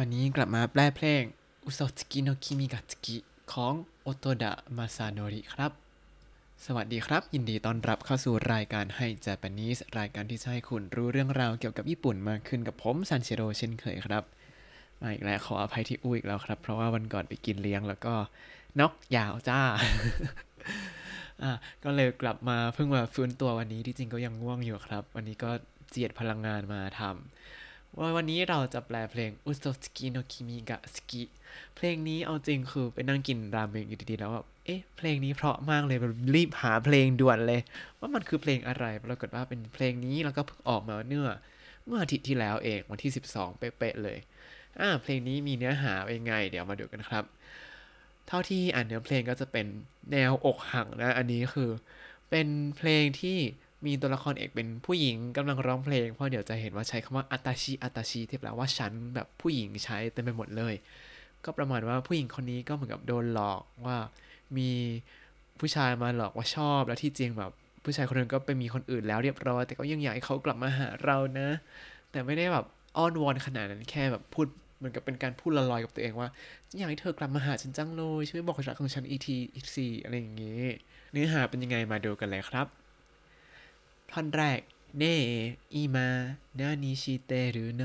วันนี้กลับมาแปลเพลง嘘つきの君が好きของโอโตดะมาซาโนริครับ สวัสดีครับ ยินดีต้อนรับเข้าสู่รายการให้ Japanese รายการที่จะให้คุณรู้เรื่องราวเกี่ยวกับญี่ปุ่นมากขึ้นกับผมซันเชโรเช่นเคยครับ มาอีกแล้วขออภัยที่อู้อีกแล้วครับ เพราะว่าวันก่อนไปกินเลี้ยงแล้วก็น็อกยาวจ้าอะก็เลยกลับมาเพิ่งมาฟื้นตัววันนี้ที่จริงก็ยังง่วงอยู่ครับ วันนี้ก็เจียดพลังงานมาทำ ว่าวันนี้เราจะแปลเพลงอุโซสกิโนคิมิกะสกิเพลงนี้เอาจริงคือไปนั่งกินราเมงอยู่ดีๆแล้วแบบเอ๊ะเพลงนี้เพราะมากเลยรีบหาเพลงด่วนเลย ว่ามันคือเพลงอะไรปรากฏว่าเป็นเพลงนี้แล้วก็เพิ่งออกมาเมื่อเมื่ออาทิตย์ที่แล้วเองวันที่ 12 เป๊ะๆเลยอ่าเพลงนี้มีเนื้อหาเป็นไง เดี๋ยวมาดูกันครับ เท่าที่อ่านเนื้อเพลงก็จะเป็นแนวอกหักนะ อันนี้คือ เป็นเพลงที่ มีตัวละครเอกเป็นผู้หญิงกำลังร้องเพลง เพราะเดี๋ยวจะเห็นว่าใช้คำว่าอัตาชิอัตาชิที่แปลว่าฉันแบบผู้หญิงใช้เต็มไปหมดเลย ก็ประมาณว่าผู้หญิงคนนี้ก็เหมือนกับโดนหลอกว่ามีผู้ชายมาหลอกว่าชอบแล้วที่จริงแบบผู้ชายคนนั้นก็ไปมีคนอื่นแล้วเรียบร้อย แต่ก็ยังอยากให้เขากลับมาหาเรานะ แต่ไม่ได้แบบอ้อนวอนขนาดนั้นแค่แบบพูดเหมือนกับเป็นการพูดลอยๆกับตัวเองว่าอยากให้เธอกลับมาหาฉันจังเลยช่วยบอกรักของฉันอีทีอีกทีอะไรอย่างงี้ เนื้อหาเป็นยังไงมาดูกันเลยครับ ท่อนแรก เน่อีมานานิชิเตรุโน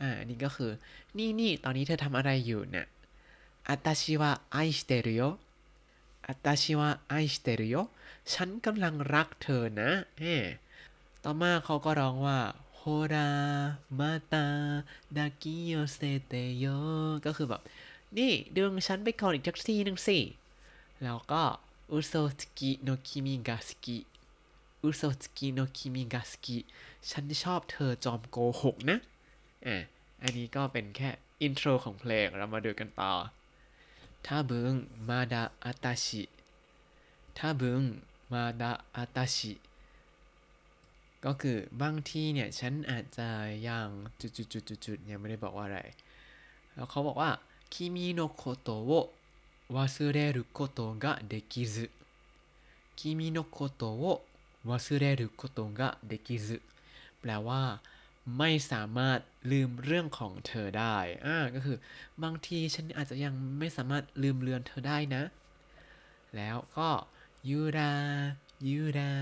อ่าอันนี้ก็คือ นี่นี่ตอนนี้เธอทำอะไรอยู่เนี่ยอาตาชิวะไอสเตรุโยอาตาชิวะไอสเตรุโยฉันกำลังรักเธอนะเอต่อมาเขาก็ร้องว่าโฮรามาตาดากิโยเซเตโยก็คือแบบ นี่ดึงฉันไปก่อนอีกสักทีหนึ่งสิ แล้วก็อุโซสกิโนคิมิกาสกิ 嘘つきの君が好きฉันชอบเธอจอมโกหกนะ อะ อันนี้ก็เป็นแค่ intro ของเพลง เรามาดูกันต่อ多分まだあたし 多分まだあたしก็คือบางทีเนี่ย ฉันอาจจะยังจุดๆๆๆยังไม่ได้บอกว่าอะไร แล้วเขาบอกว่า君のことを忘れることができず 君のことを忘れることができずแปลว่า ไม่สามารถลืมเรื่องของเธอได้อ่าก็คือบางทีฉันอาจจะยังไม่สามารถลืมเลือนเธอได้นะ แล้วก็ゆらยูรา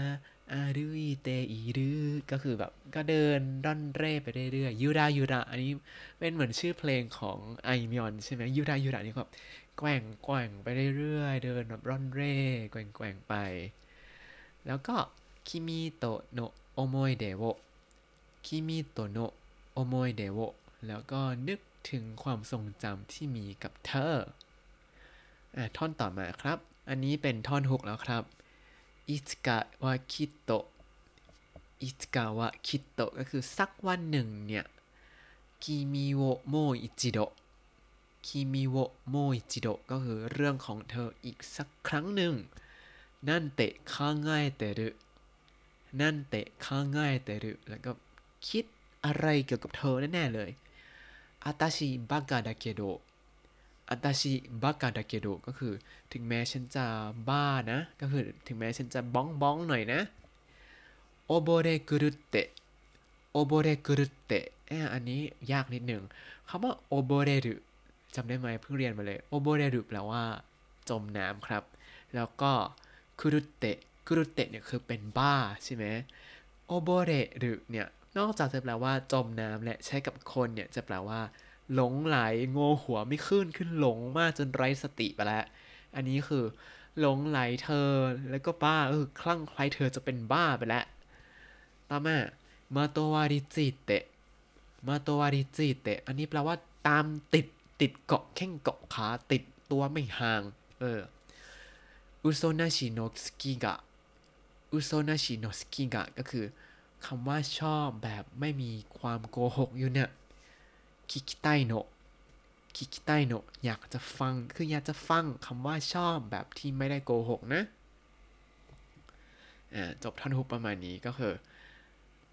อารุยเตอีรุก็คือแบบก็เดินร่อนเร่ไปเรื่อยๆยูรายูราอันนี้เป็นเหมือนชื่อเพลงของไอมิออนใช่ไหมยูรายูรานี่แบบแกว่งแกว่งไปเรื่อยๆเดินแบบร่อนเร่แกว่งแกว่งไป แล้วก็ คิมิโตโนะโอโมยเดโวคิมิโตโนะโอโมยเดโวแล้วก็นึกถึงความทรงจำที่มีกับเธออ่ะท่อนต่อมาครับ อันนี้เป็นท่อนฮุกแล้วครับいつかはきっといつかはきっとก็คือสักวันหนึ่งเนี่ยคิมิโวโมอิจิโดคิมิโวโมอิจิโดก็คือเรื่องของเธออีกสักครั้งหนึ่งนั่นเตะข้างง่ายแต่รึ นั่นเตะข้างง่ายแต่รึแล้วก็คิดอะไรเกี่ยวกับเธอแน่ๆเลยอาตาชิบากาดาเกโดอาตาชิบากาดาเกโดก็คือถึงแม้ฉันจะบ้านะ ก็คือถึงแม้ฉันจะบ้องบ้องหน่อยนะโอโบเรกุรุเตะโอโบเรกุรุเตะอออันนี้ยากนิดหนึ่งคำว่าโอโบเรรุจำได้ไหมเพิ่งเรียนมาเลยโอโบเรรุแปลว่า จมน้ำครับ แล้วก็คุรุเตะ คุรุเตะเนี่ยคือเป็นบ้าใช่ไหมโอโบเรหรุเนี่ยนอกจากจะแปลว่าจมน้ำและใช้กับคนเนี่ยจะแปลว่า หลงไหลง่หัวไม่ขึ้นขึ้นหลงมากจนไร้สติไปแล้ว อันนี้คือหลงไหลเธอแล้วก็บ้าก็คือคลั่งไคล้เธอจะเป็นบ้าไปแล้วต่อมามาโตวาริจิเตะมาโตวาริจิเตะอันนี้แปลว่าตามติดติดเกาะแข้งเกาะขาติดตัวไม่ห่าง เออ嘘なしの好きが 嘘なしの好きが ก็คือคำว่าชอบแบบไม่มีความโกหกอยู่เนี่ย聞きたいの 聞きたいの อยากจะฟังคืออยากจะฟังคำว่าชอบแบบที่ไม่ได้โกหกนะอ่าจบท่อนฮุกประมาณนี้ก็คือ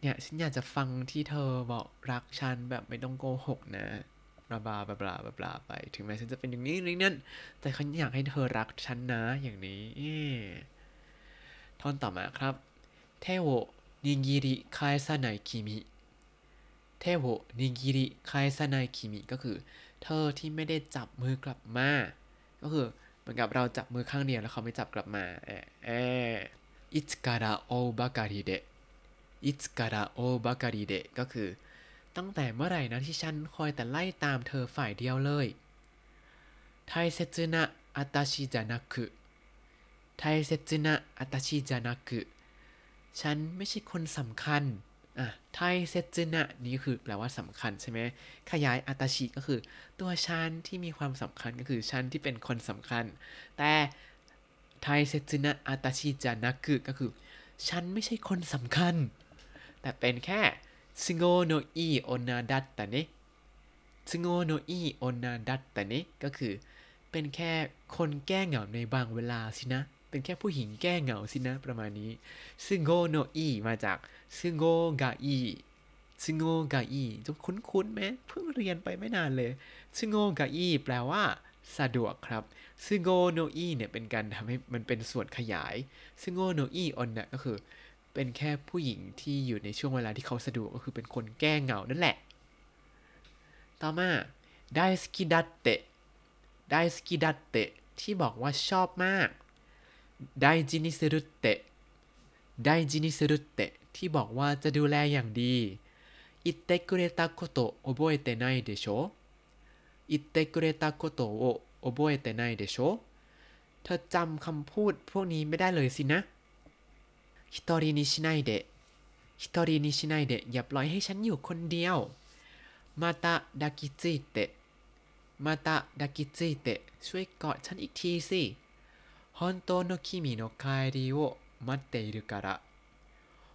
เนี่ยฉันอยากจะฟังที่เธอบอกรักฉันแบบไม่ต้องโกหกนะ blah blah blah blah blah blah ไป ถึงแม้ฉันจะเป็นอย่างนี้นี่นั่นแต่ฉันอยากให้เธอรักฉันนะอย่างนี้เอ้ ท่อนต่อมาครับเทโวนิกิริคายซาไนคิมิเทโวนิกิริคายซาไนคิมิก็คือ เธอที่ไม่ได้จับมือกลับมา ก็คือเหมือนกับเราจับมือข้างเดียวแล้วเขาไม่จับกลับมาเอะ いつから追うばかりで いつから追うばかりで ก็คือ ตั้งแต่เมื่อไหร่นะที่ฉันคอยแต่ไล่ตามเธอฝ่ายเดียวเลยไทเซจุนะอาตาชิจานะคุ ไทเซจุนะอัตชิจานากุฉันไม่ใช่คนสำคัญ อะ ไทเซจุนะนี่คือแปลว่าสำคัญใช่ไหม ขยายอัตชิก็คือ ตัวฉันที่มีความสำคัญก็คือฉันที่เป็นคนสำคัญ แต่ไทเซจุนะอัตชิจานากุก็คือ ฉันไม่ใช่คนสำคัญ แต่เป็นแค่ซิงโนอีโอนาดัตแต่นี้都合のいい女だって นี้ก็คือ เป็นแค่คนแก้เหงาในบางเวลาสินะ เป็นแค่ผู้หญิงแก้เหงาสินะประมาณนี้ซึโงโนอิมาจากซึโงกาอิซึโงกาอิจงคุ้นๆไหมเพิ่งเรียนไปไม่นานเลยซึโงกาอิแปลว่าสะดวกครับซึโงโนอิเนี่ยเป็นการทำให้มันเป็นส่วนขยายซึโงโนอิออนเนะก็คือ เป็นแค่ผู้หญิงที่อยู่ในช่วงเวลาที่เขาสะดวกก็คือเป็นคนแก้เหงานั่นแหละ ต่อมา 大好きだって 大好きだって ที่บอกว่าชอบมาก 大事にするって 大事にするって ที่บอกว่าจะดูแลอย่างดี 言ってくれたこと覚えてないでしょ 言ってくれたことを覚えてないでしょ เธอจำคำพูดพวกนี้ไม่ได้เลยสินะ 一人にしないでฮิตอรินิชิไนเดะอย่าปล่อยให้ฉันอยู่คนเดียวมาตะดากิจิเตะมาตะดากิจิเตะช่วยกอดฉันอีกทีสิ 本当の君の帰りを待っているから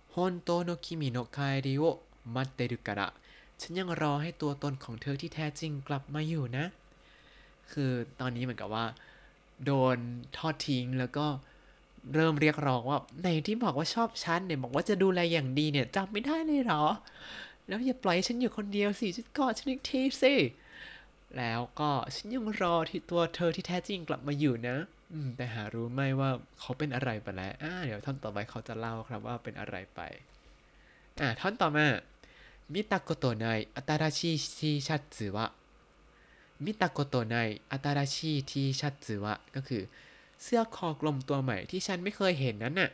本当の君の帰りを待ってるからฉันยังรอให้ตัวตนของเธอที่แท้จริงกลับมาอยู่นะ คือตอนนี้เหมือนกับว่า โดนทอดทิ้งแล้วก็เริ่มเรียกร้องว่าไหนที่บอกว่าชอบฉันเนี่ยบอกว่าจะดูแลอย่างดีเนี่ยจำไม่ได้เลยเหรอ แล้วอย่าปล่อยให้ฉันอยู่คนเดียวสิฉันกอดฉันอีกทีสิ แล้วก็ฉันยังรอที่ตัวเธอที่แท้จริงกลับมาอยู่นะ อืม แต่หารู้ไม่ว่าเขาเป็นอะไรไปแล้วอ่าเดี๋ยวท่อนต่อไปเขาจะเล่าครับว่าเป็นอะไรไป อ่าท่อนต่อมามิตาโกโตายอัตราชีทีชัตสึวะมิตาโกโต新しいTシャツは ก็คือ เสื้อคอกลมตัวใหม่ที่ฉันไม่เคยเห็นนั้นน่ะ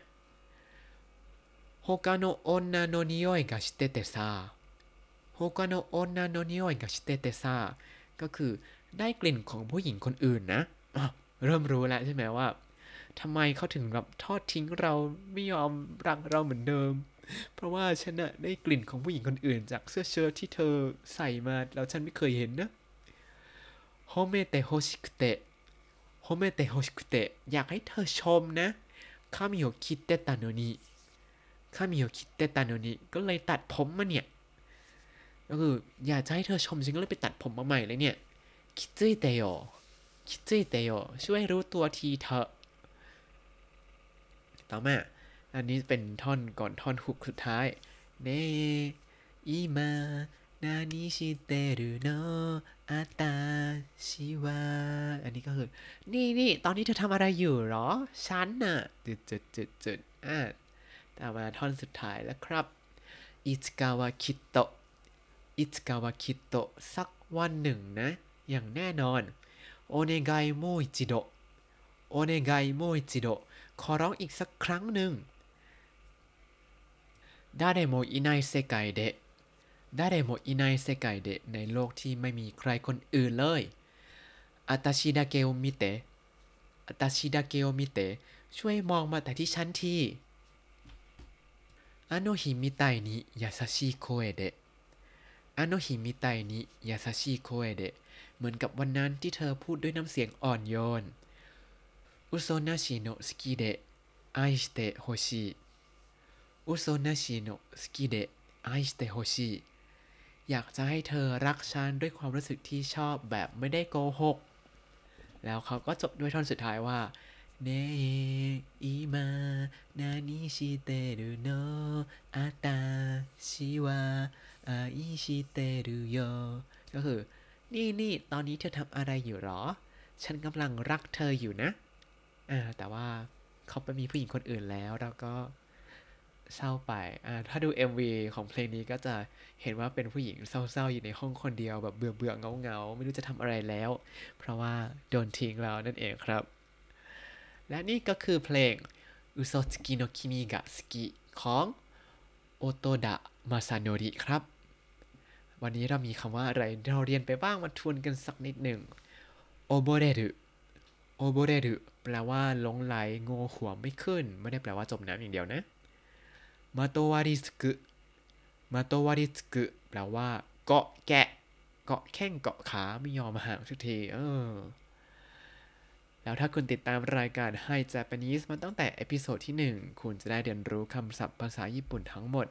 他の女の匂いがしててさ 他の女の匂いがしててさ ก็คือได้กลิ่นของผู้หญิงคนอื่นนะ เริ่มรู้แล้วใช่ไหมว่าทำไมเขาถึงแบบทอดทิ้งเราไม่ยอมรักเราเหมือนเดิม เพราะว่าฉันน่ะได้กลิ่นของผู้หญิงคนอื่น จากเสื้อเชิ้ตที่เธอใส่มาแล้วฉันไม่เคยเห็นนะ褒めて欲しくて 褒めて欲しくて อยากให้เธอชมนะ髪を切ってたのに 髪を切ってたのに ก็เลยตัดผมมาเนี่ยก็คืออยากจะให้เธอชมฉันก็เลยไปตัดผมมาใหม่เลยเนี่ย気づいてよ 気づいてよ ช่วยรู้ตัวทีเถอะ ต่อมา อันนี้เป็นท่อนก่อนท่อนฮุกสุดท้าย ねえ今何してるの私は อันนี้ก็คือ นี่นี่ตอนนี้เธอทำอะไรอยู่หรอ ฉันน่ะ จุดจุดจุดจุดอะต่อมาท่อนสุดท้ายแล้วครับ อิつกาวะคิโตอิつกาวะคิโตสักวันหนึ่งนะ อย่างแน่นอน โอเนไกโมอิจิโดะโอเนไกโมอิจิโดะขอร้องอีกสักครั้งหนึ่ง誰もいない世界で誰もいない世界でในโลกที่ไม่มีใครคนอื่นเลยอาตาชิดาเกโอมิเตะอาตาชิดาเกโอมิเตะช่วยมองมาแต่ที่ฉันทีあの日みたいに優しい声であの日みたいに優しい声で เหมือนกับวันนั้นที่เธอพูดด้วยน้ำเสียงอ่อนโยน嘘なしの好きで愛して欲しい 嘘なしの好きで愛して欲しい อยากจะให้เธอรักฉันด้วยความรู้สึกที่ชอบแบบไม่ได้โกหก แล้วเขาก็จบด้วยท่อนสุดท้ายว่าねえ今何してるの私は愛してるよ ก็คือ นี่นี่ตอนนี้เธอทำอะไรอยู่หรอ ฉันกำลังรักเธออยู่นะอ่าแต่ว่าเขาไปมีผู้หญิงคนอื่นแล้วแล้วก็เศร้าไปอ่าถ้าดู MV ของเพลงนี้ก็จะเห็นว่าเป็นผู้หญิงเศร้าๆอยู่ในห้องคนเดียวแบบเบื่อเบื่อเงาเงาไม่รู้จะทำอะไรแล้ว เพราะว่าโดนทิ้งแล้วนั่นเองครับ และนี่ก็คือเพลงอุโซตกิโนคิมิกะสกิของโอโตดะมาซาโนริครับ วันนี้เรามีคำว่าอะไรเราเรียนไปบ้างมาทวนกันสักนิดหนึ่งโอโบเรรุโอโบเรรุแปลว่าหลงไหลโง่หัวไม่ขึ้น ไม่ได้แปลว่าจมน้ำอย่างเดียวนะまとわりつく まとわりつく แปลว่า เกาะแกะ เกาะแข้งเกาะขาไม่ยอมห่างสักทีเออแล้วถ้าคุณติดตามรายการ Hi Japanese มาตั้งแต่ episode ที่ 1 คุณจะได้เรียนรู้คำศัพท์ภาษาญี่ปุ่นทั้งหมด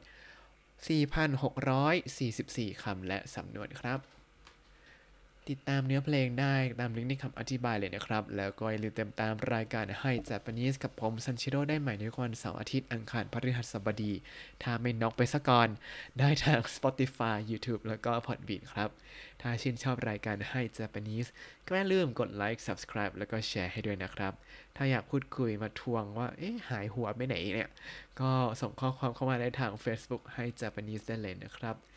4,644 คำและสำนวนครับ ติดตามเนื้อเพลงได้ตามลิงก์ในคำอธิบายเลยนะครับ แล้วก็อย่าลืมติดตามรายการ Hi Japanese กับผมซันชิโร่ได้ใหม่ในวันเสาร์อาทิตย์อังคารพฤหัสบดี ถ้าไม่น็อกไปซะก่อน ได้ทาง Spotify YouTube แล้วก็ Podbean ครับ ถ้าชื่นชอบรายการ Hi Japanese ก็อย่าลืมกดไลค์ Subscribe แล้วก็แชร์ให้ด้วยนะครับ ถ้าอยากพูดคุยมาทวงว่าเอ๊ะหายหัวไปไหนเนี่ยก็ส่งข้อความเข้ามาได้ทาง Facebook Hi Japanese ได้เลยนะครับ